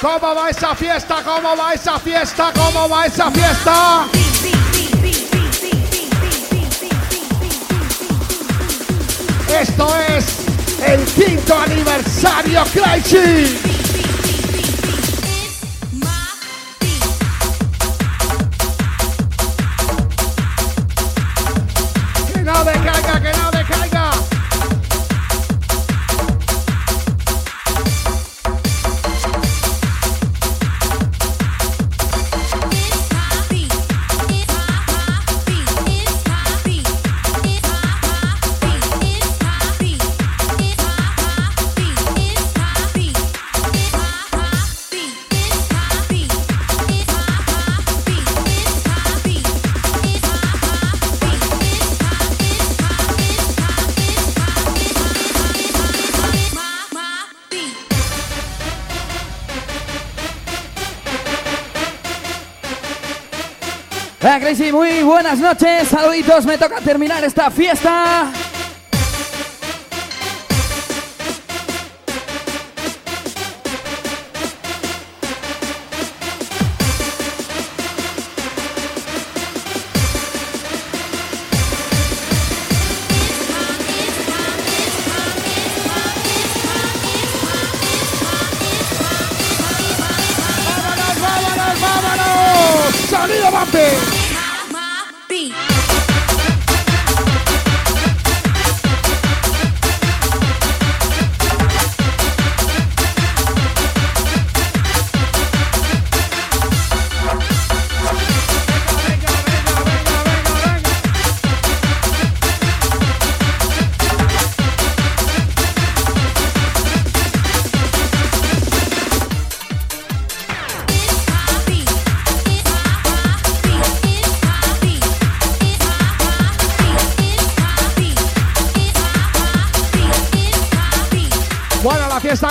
¿Cómo va esa fiesta? ¿Cómo va esa fiesta? ¿Cómo va esa fiesta? Esto es el quinto aniversario Crazy. Crazy, muy buenas noches, saluditos, me toca terminar esta fiesta. ¡Vámonos, vámonos, vámonos!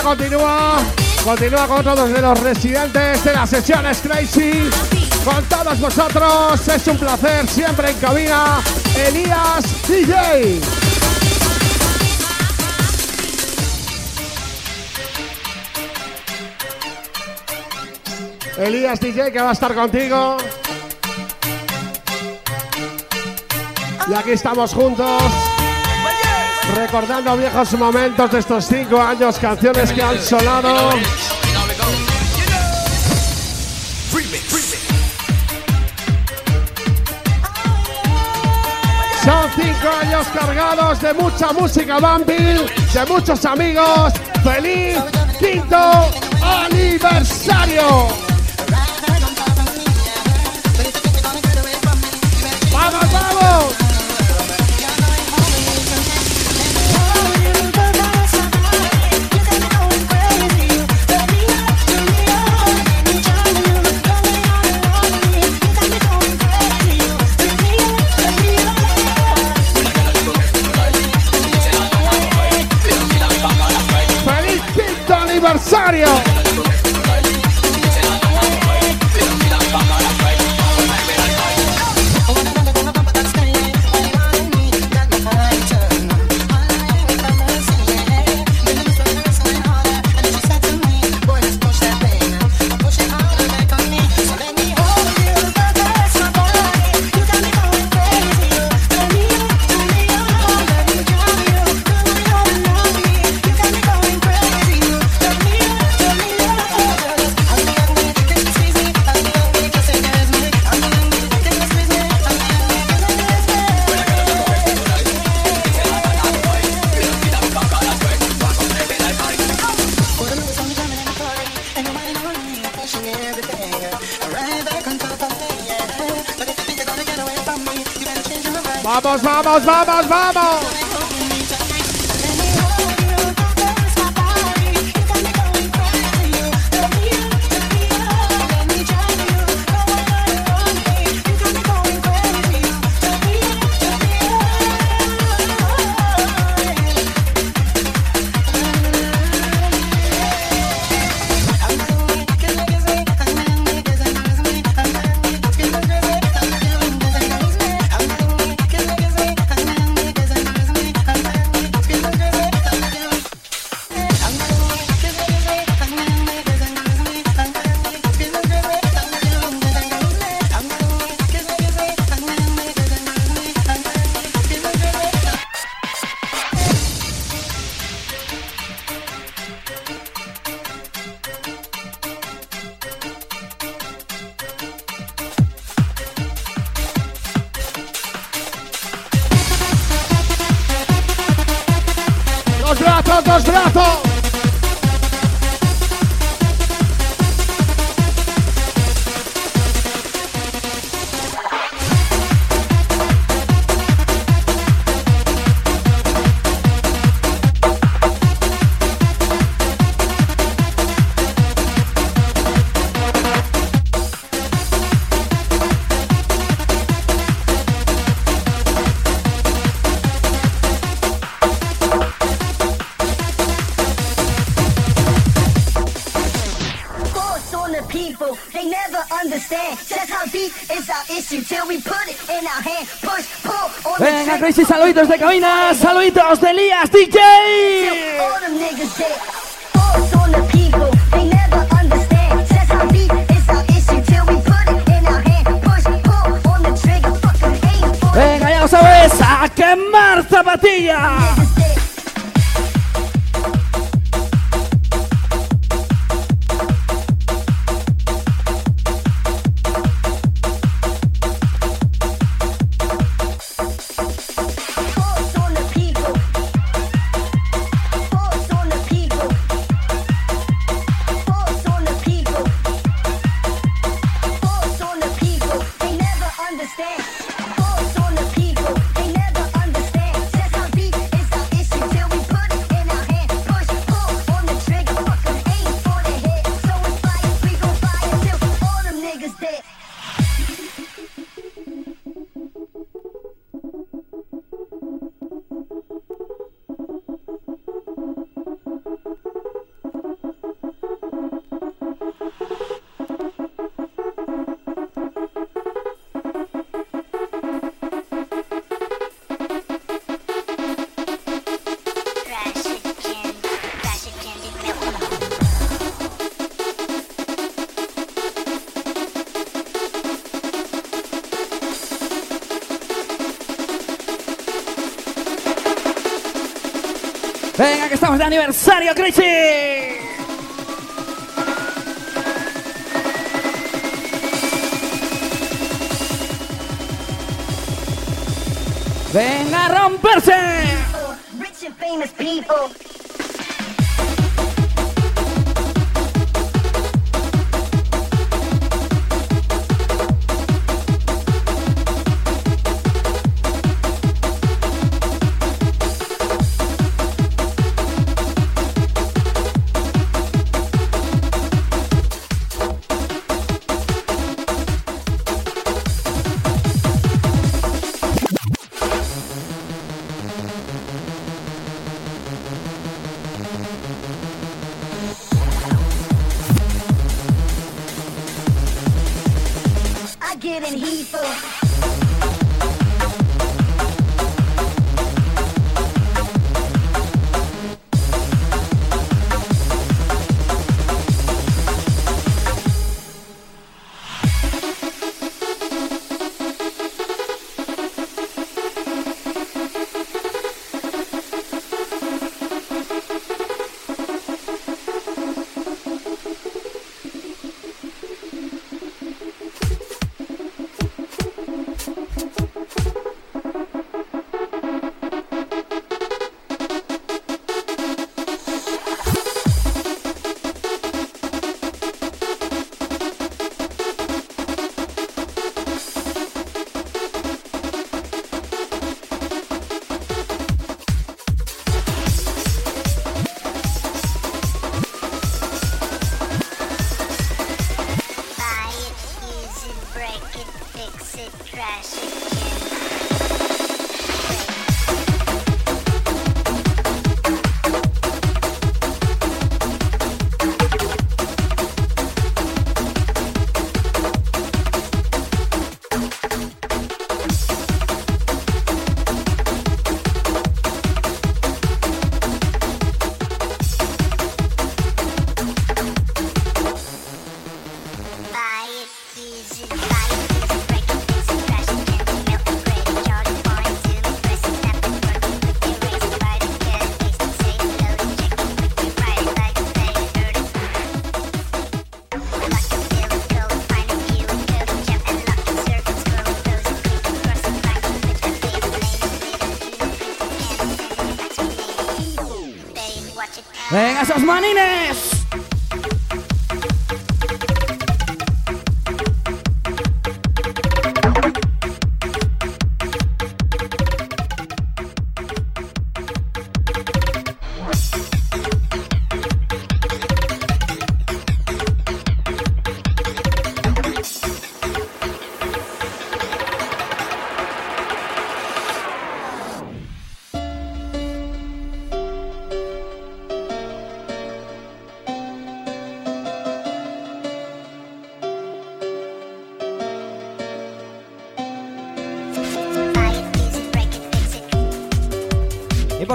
Continúa. Continúa con todos de los residentes de las sesiones Crazy. Con todos vosotros. Es un placer siempre en cabina. Elías DJ. Elías DJ que va a estar contigo. Y aquí estamos juntos. Recordando viejos momentos de estos cinco años, canciones que han sonado. Son cinco años cargados de mucha música Bambi, de muchos amigos. ¡Feliz quinto aniversario! Venga, Crazy, saluditos de cabina, saluditos de Elías DJ. Venga, ya lo sabes, a quemar zapatillas. Venga, que estamos de aniversario, Crazy. Venga a romperse.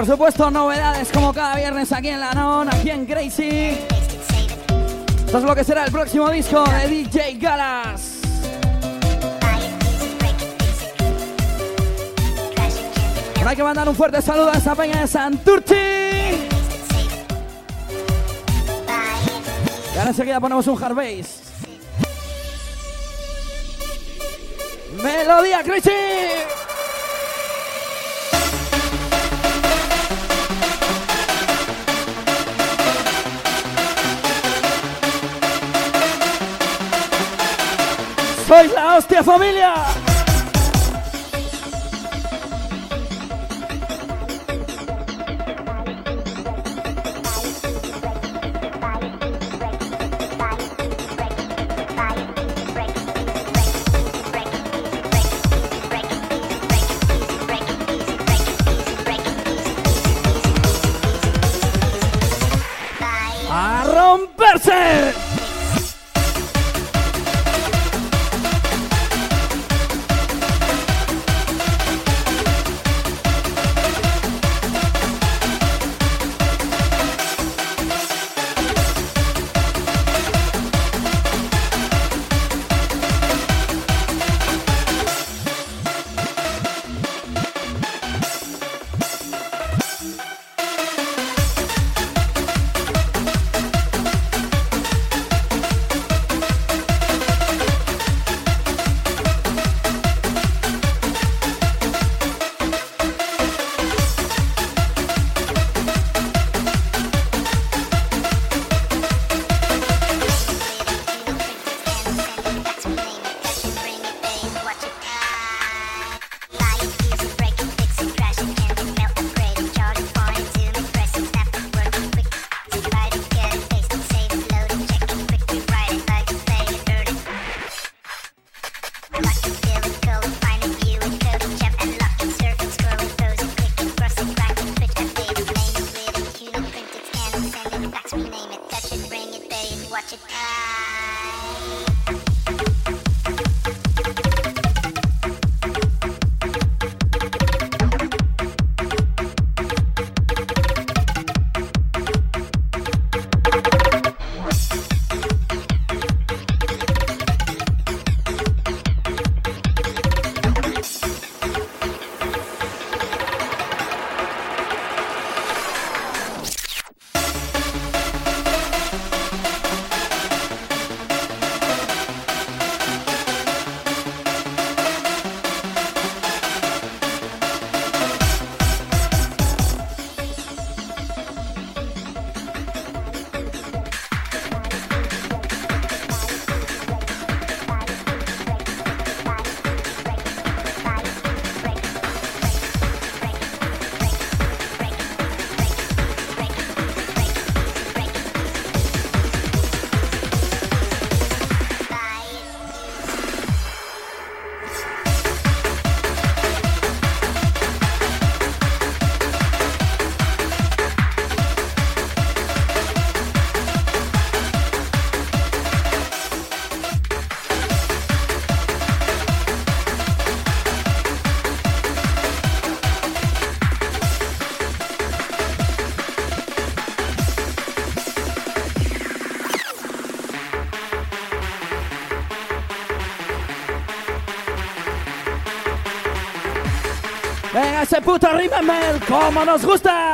Por supuesto, novedades como cada viernes aquí en La Non, aquí en Crazy. Esto es lo que será el próximo disco de DJ Galas. hay que mandar un fuerte saludo a esa peña de Santurchi. Y ahora enseguida ponemos un hard bass. Melodía Crazy. Hostia familia! Puto Remember, como nos gusta.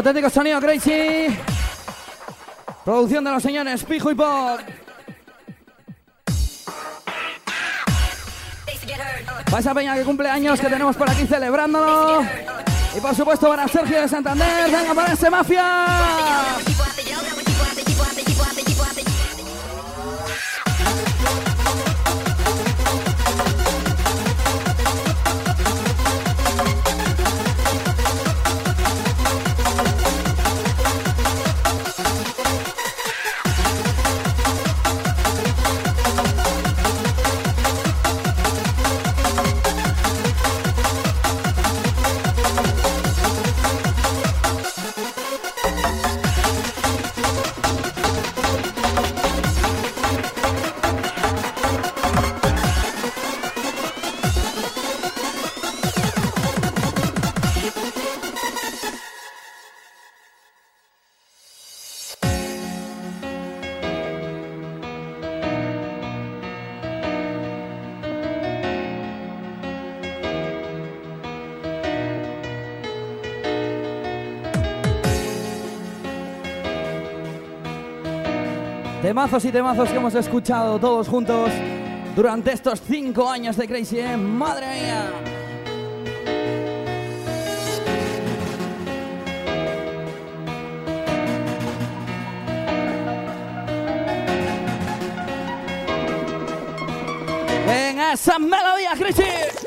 Auténtico sonido crazy. Producción de los señores Pijo y Pop. Para esa peña que cumple años que tenemos por aquí celebrándolo. Y por supuesto para Sergio de Santander. Venga, para ese mafia. Temazos y temazos que hemos escuchado todos juntos durante estos cinco años de Crazy, ¿eh? ¡Madre mía! Venga, esa melodía, Crazy.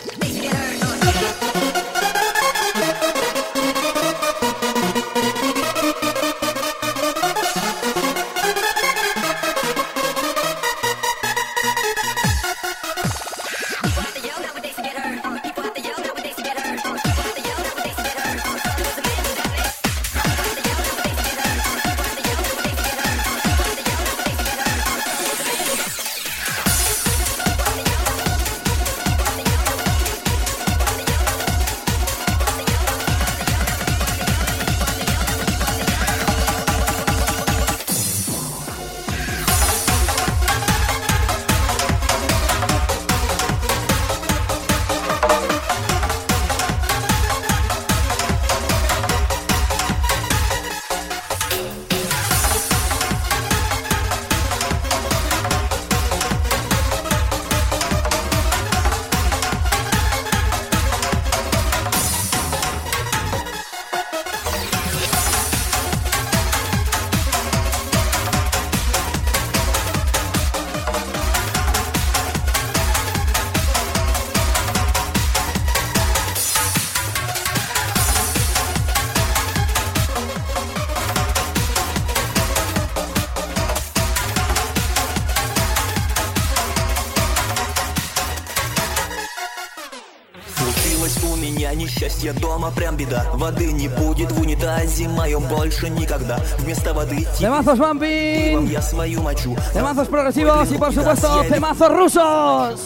Воды не будет в унитазе моем больше никогда. Вместо воды Temazos Bumping. я свою мочу. Temazos progresivos y por supuesto temazos rusos.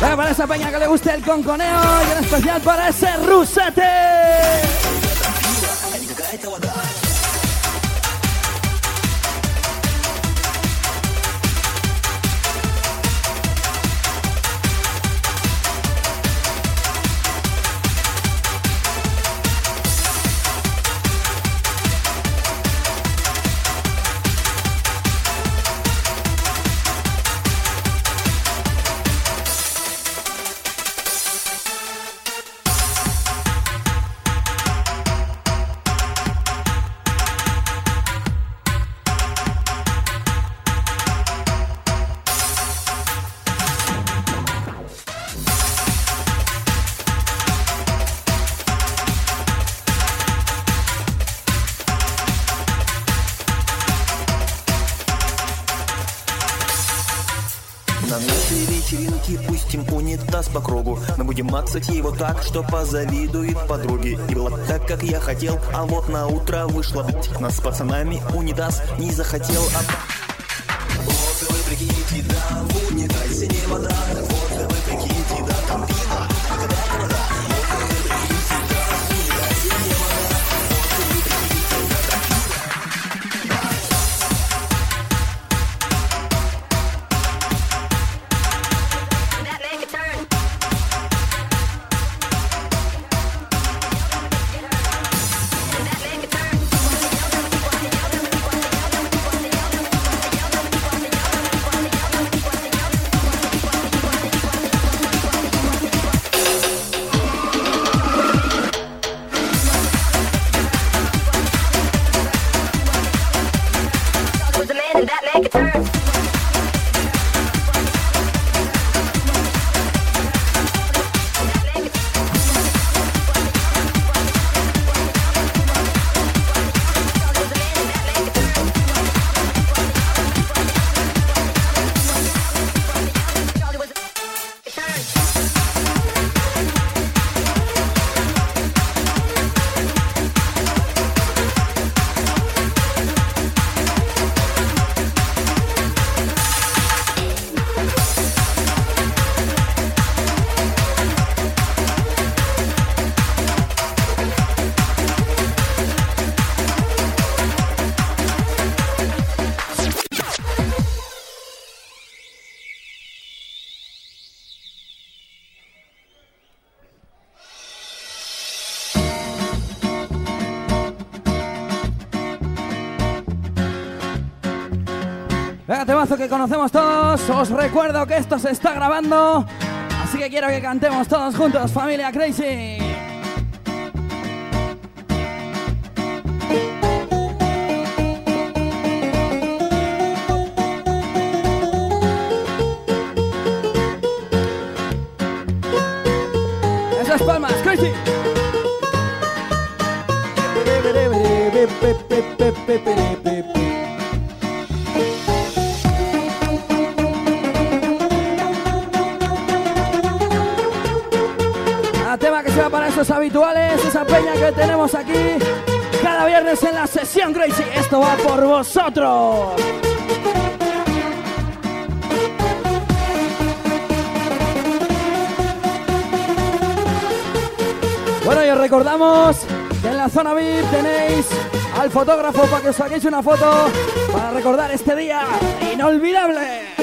Venga, para esa peña que le guste el conconeo y en especial para ese rusete. Будем мацать его так, что позавидует подруги И было так, как я хотел, а вот на утро вышло Нас с пацанами унитаз не захотел, а... que conocemos todos. Os recuerdo que esto se está grabando. Así que quiero que cantemos todos juntos, familia Crazy. Por vosotros. Bueno, y os recordamos que en la zona VIP tenéis al fotógrafo para que os saquéis una foto para recordar este día inolvidable.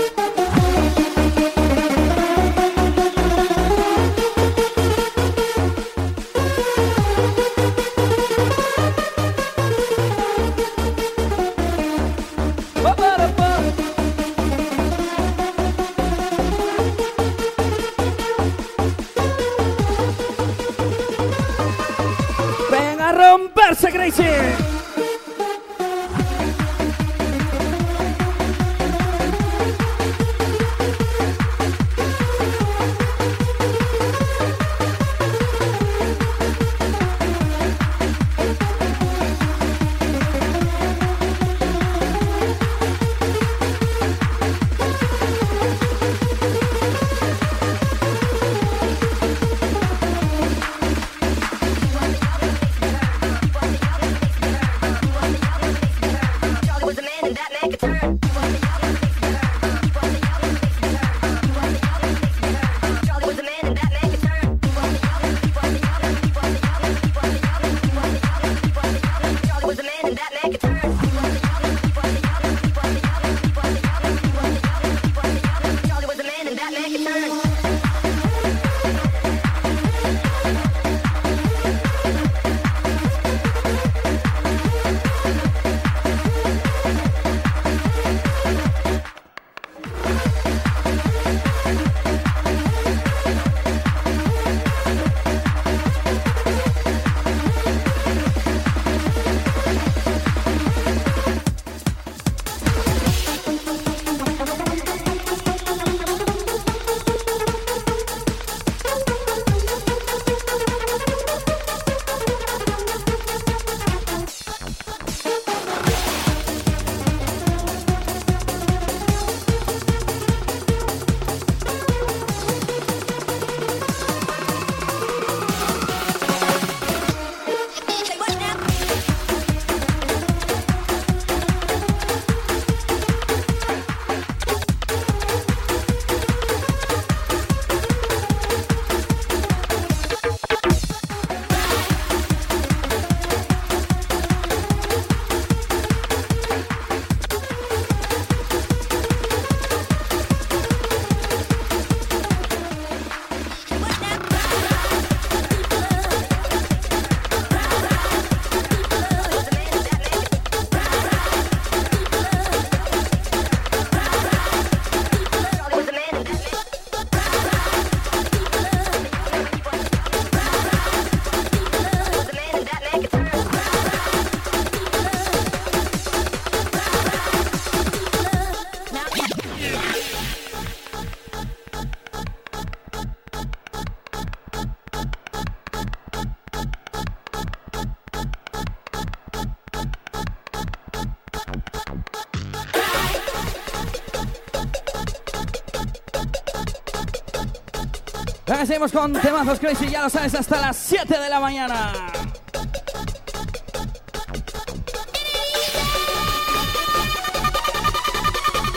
Seguimos con temazos Crazy, ya lo sabes, hasta las 7 de la mañana.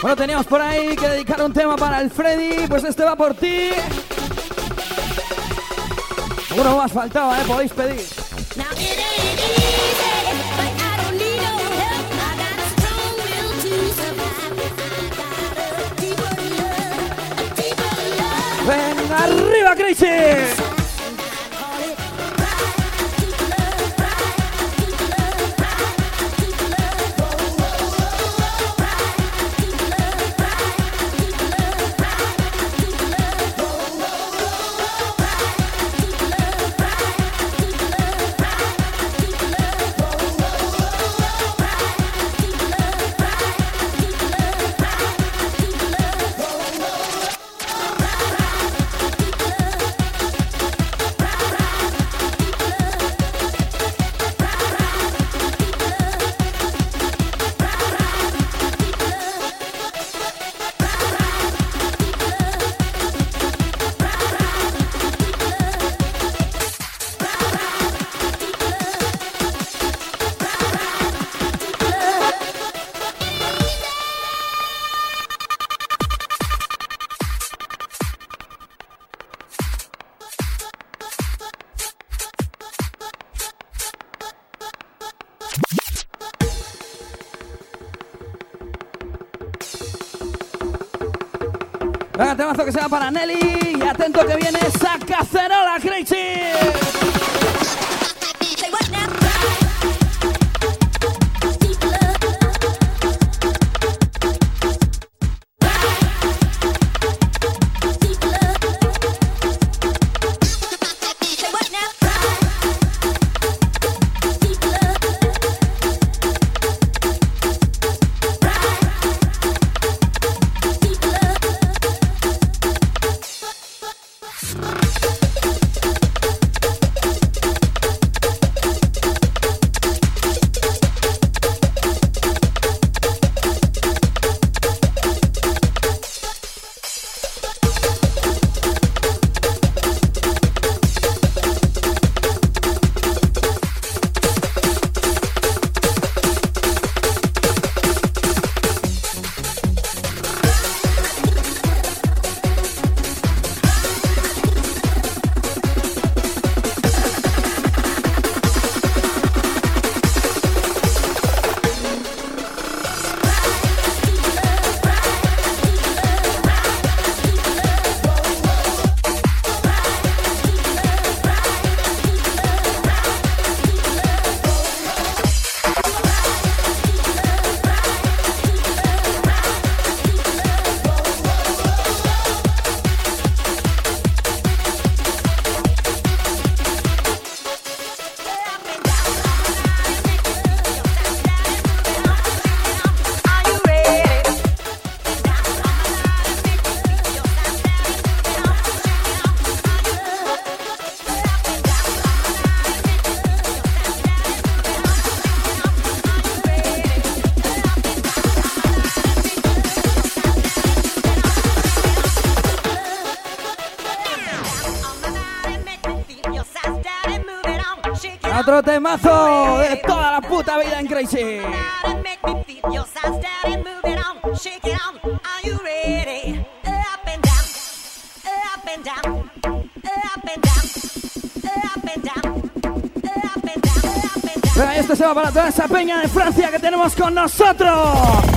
Bueno, teníamos por ahí que dedicar un tema para el Freddy, pues este va por ti. Uno más faltaba, ¿eh? Podéis pedir. Venga, arriba que sea para Nelly. Y atento que viene temazo de toda la puta vida en Crazy. Y esto se va para toda esa peña de Francia que tenemos con nosotros.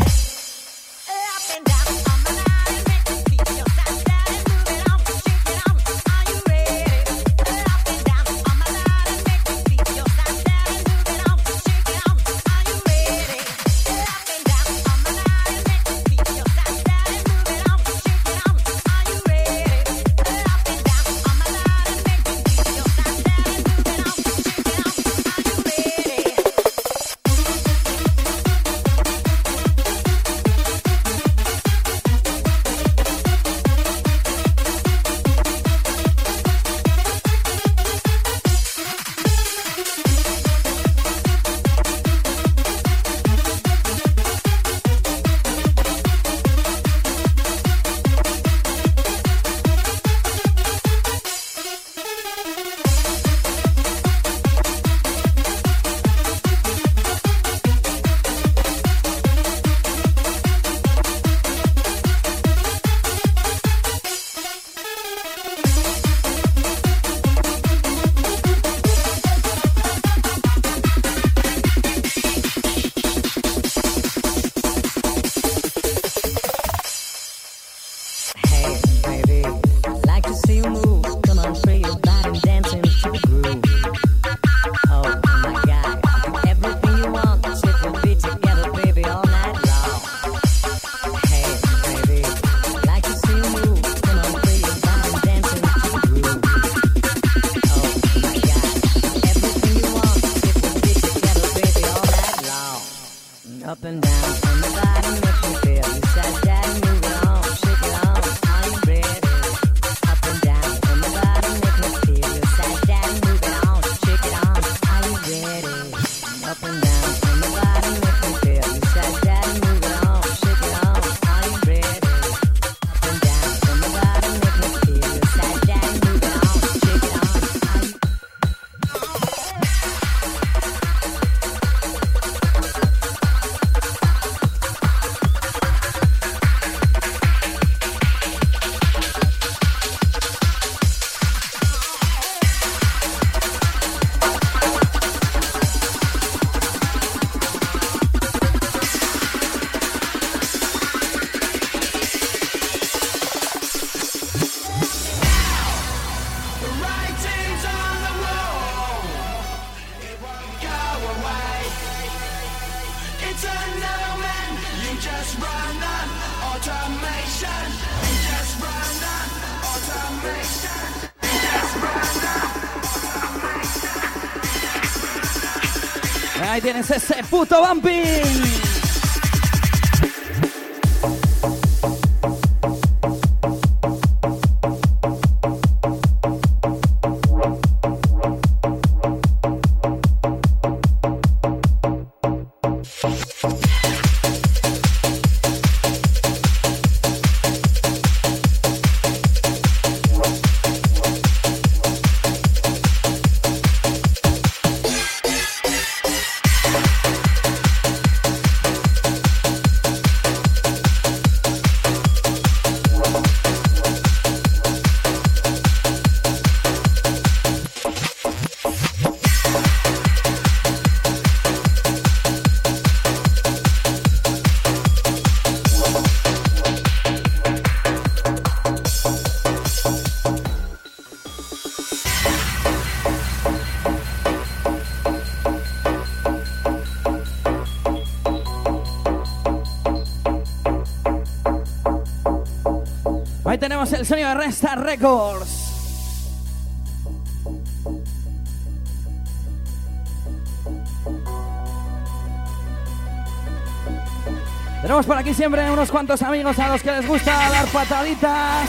Tenemos por aquí siempre unos cuantos amigos a los que les gusta dar pataditas.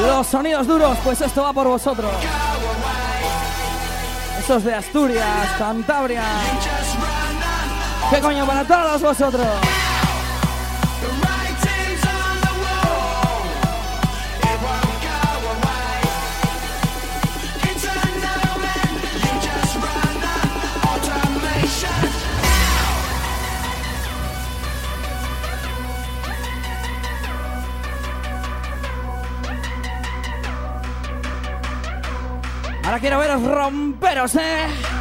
Los sonidos duros, pues esto va por vosotros. Esos de Asturias, Cantabria. ¿Qué coño para todos vosotros? Quiero veros romperos, ¿eh?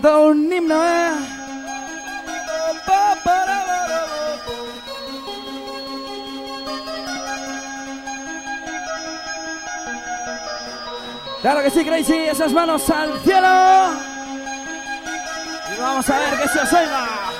Todo un himno, ¿eh? Claro que sí, Crazy, esas manos al cielo. Y vamos a ver que se os oiga.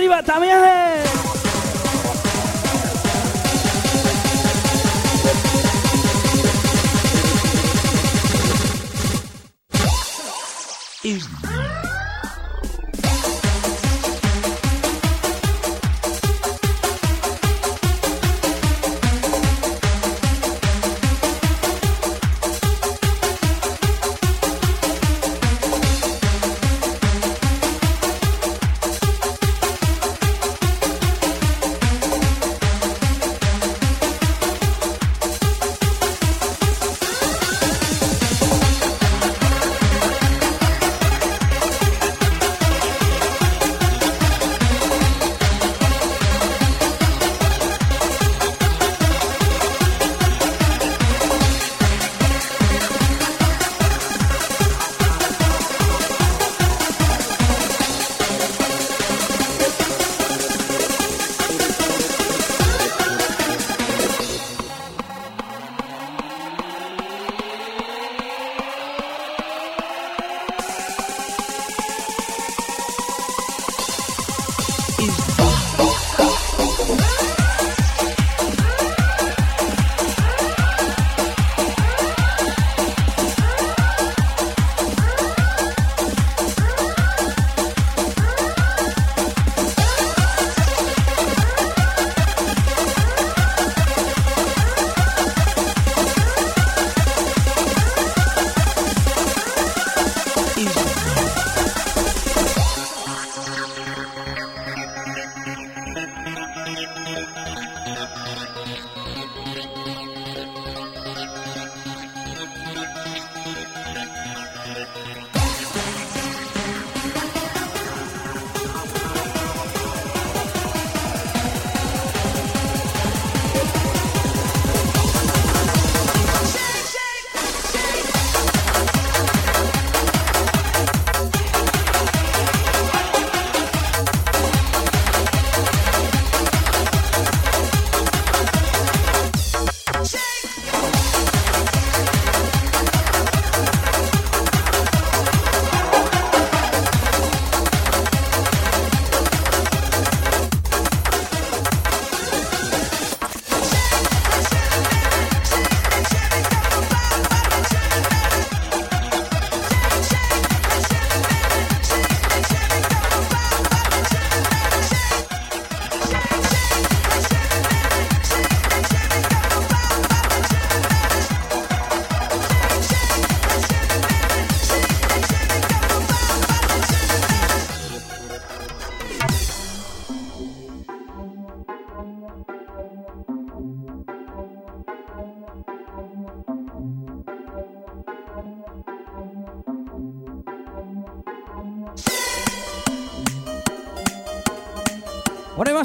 Arriba también.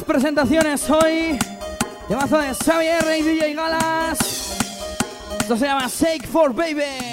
Presentaciones hoy. Temazo de Xavier y DJ Galas. Esto se llama Shake for Baby.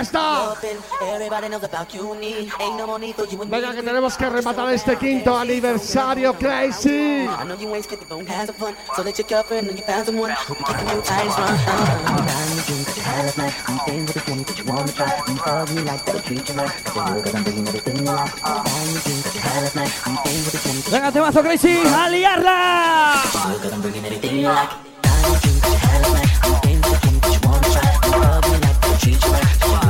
Fiesta? Venga, que tenemos que rematar este quinto aniversario, Crazy. Venga, temazo Crazy, a liarla. Girl,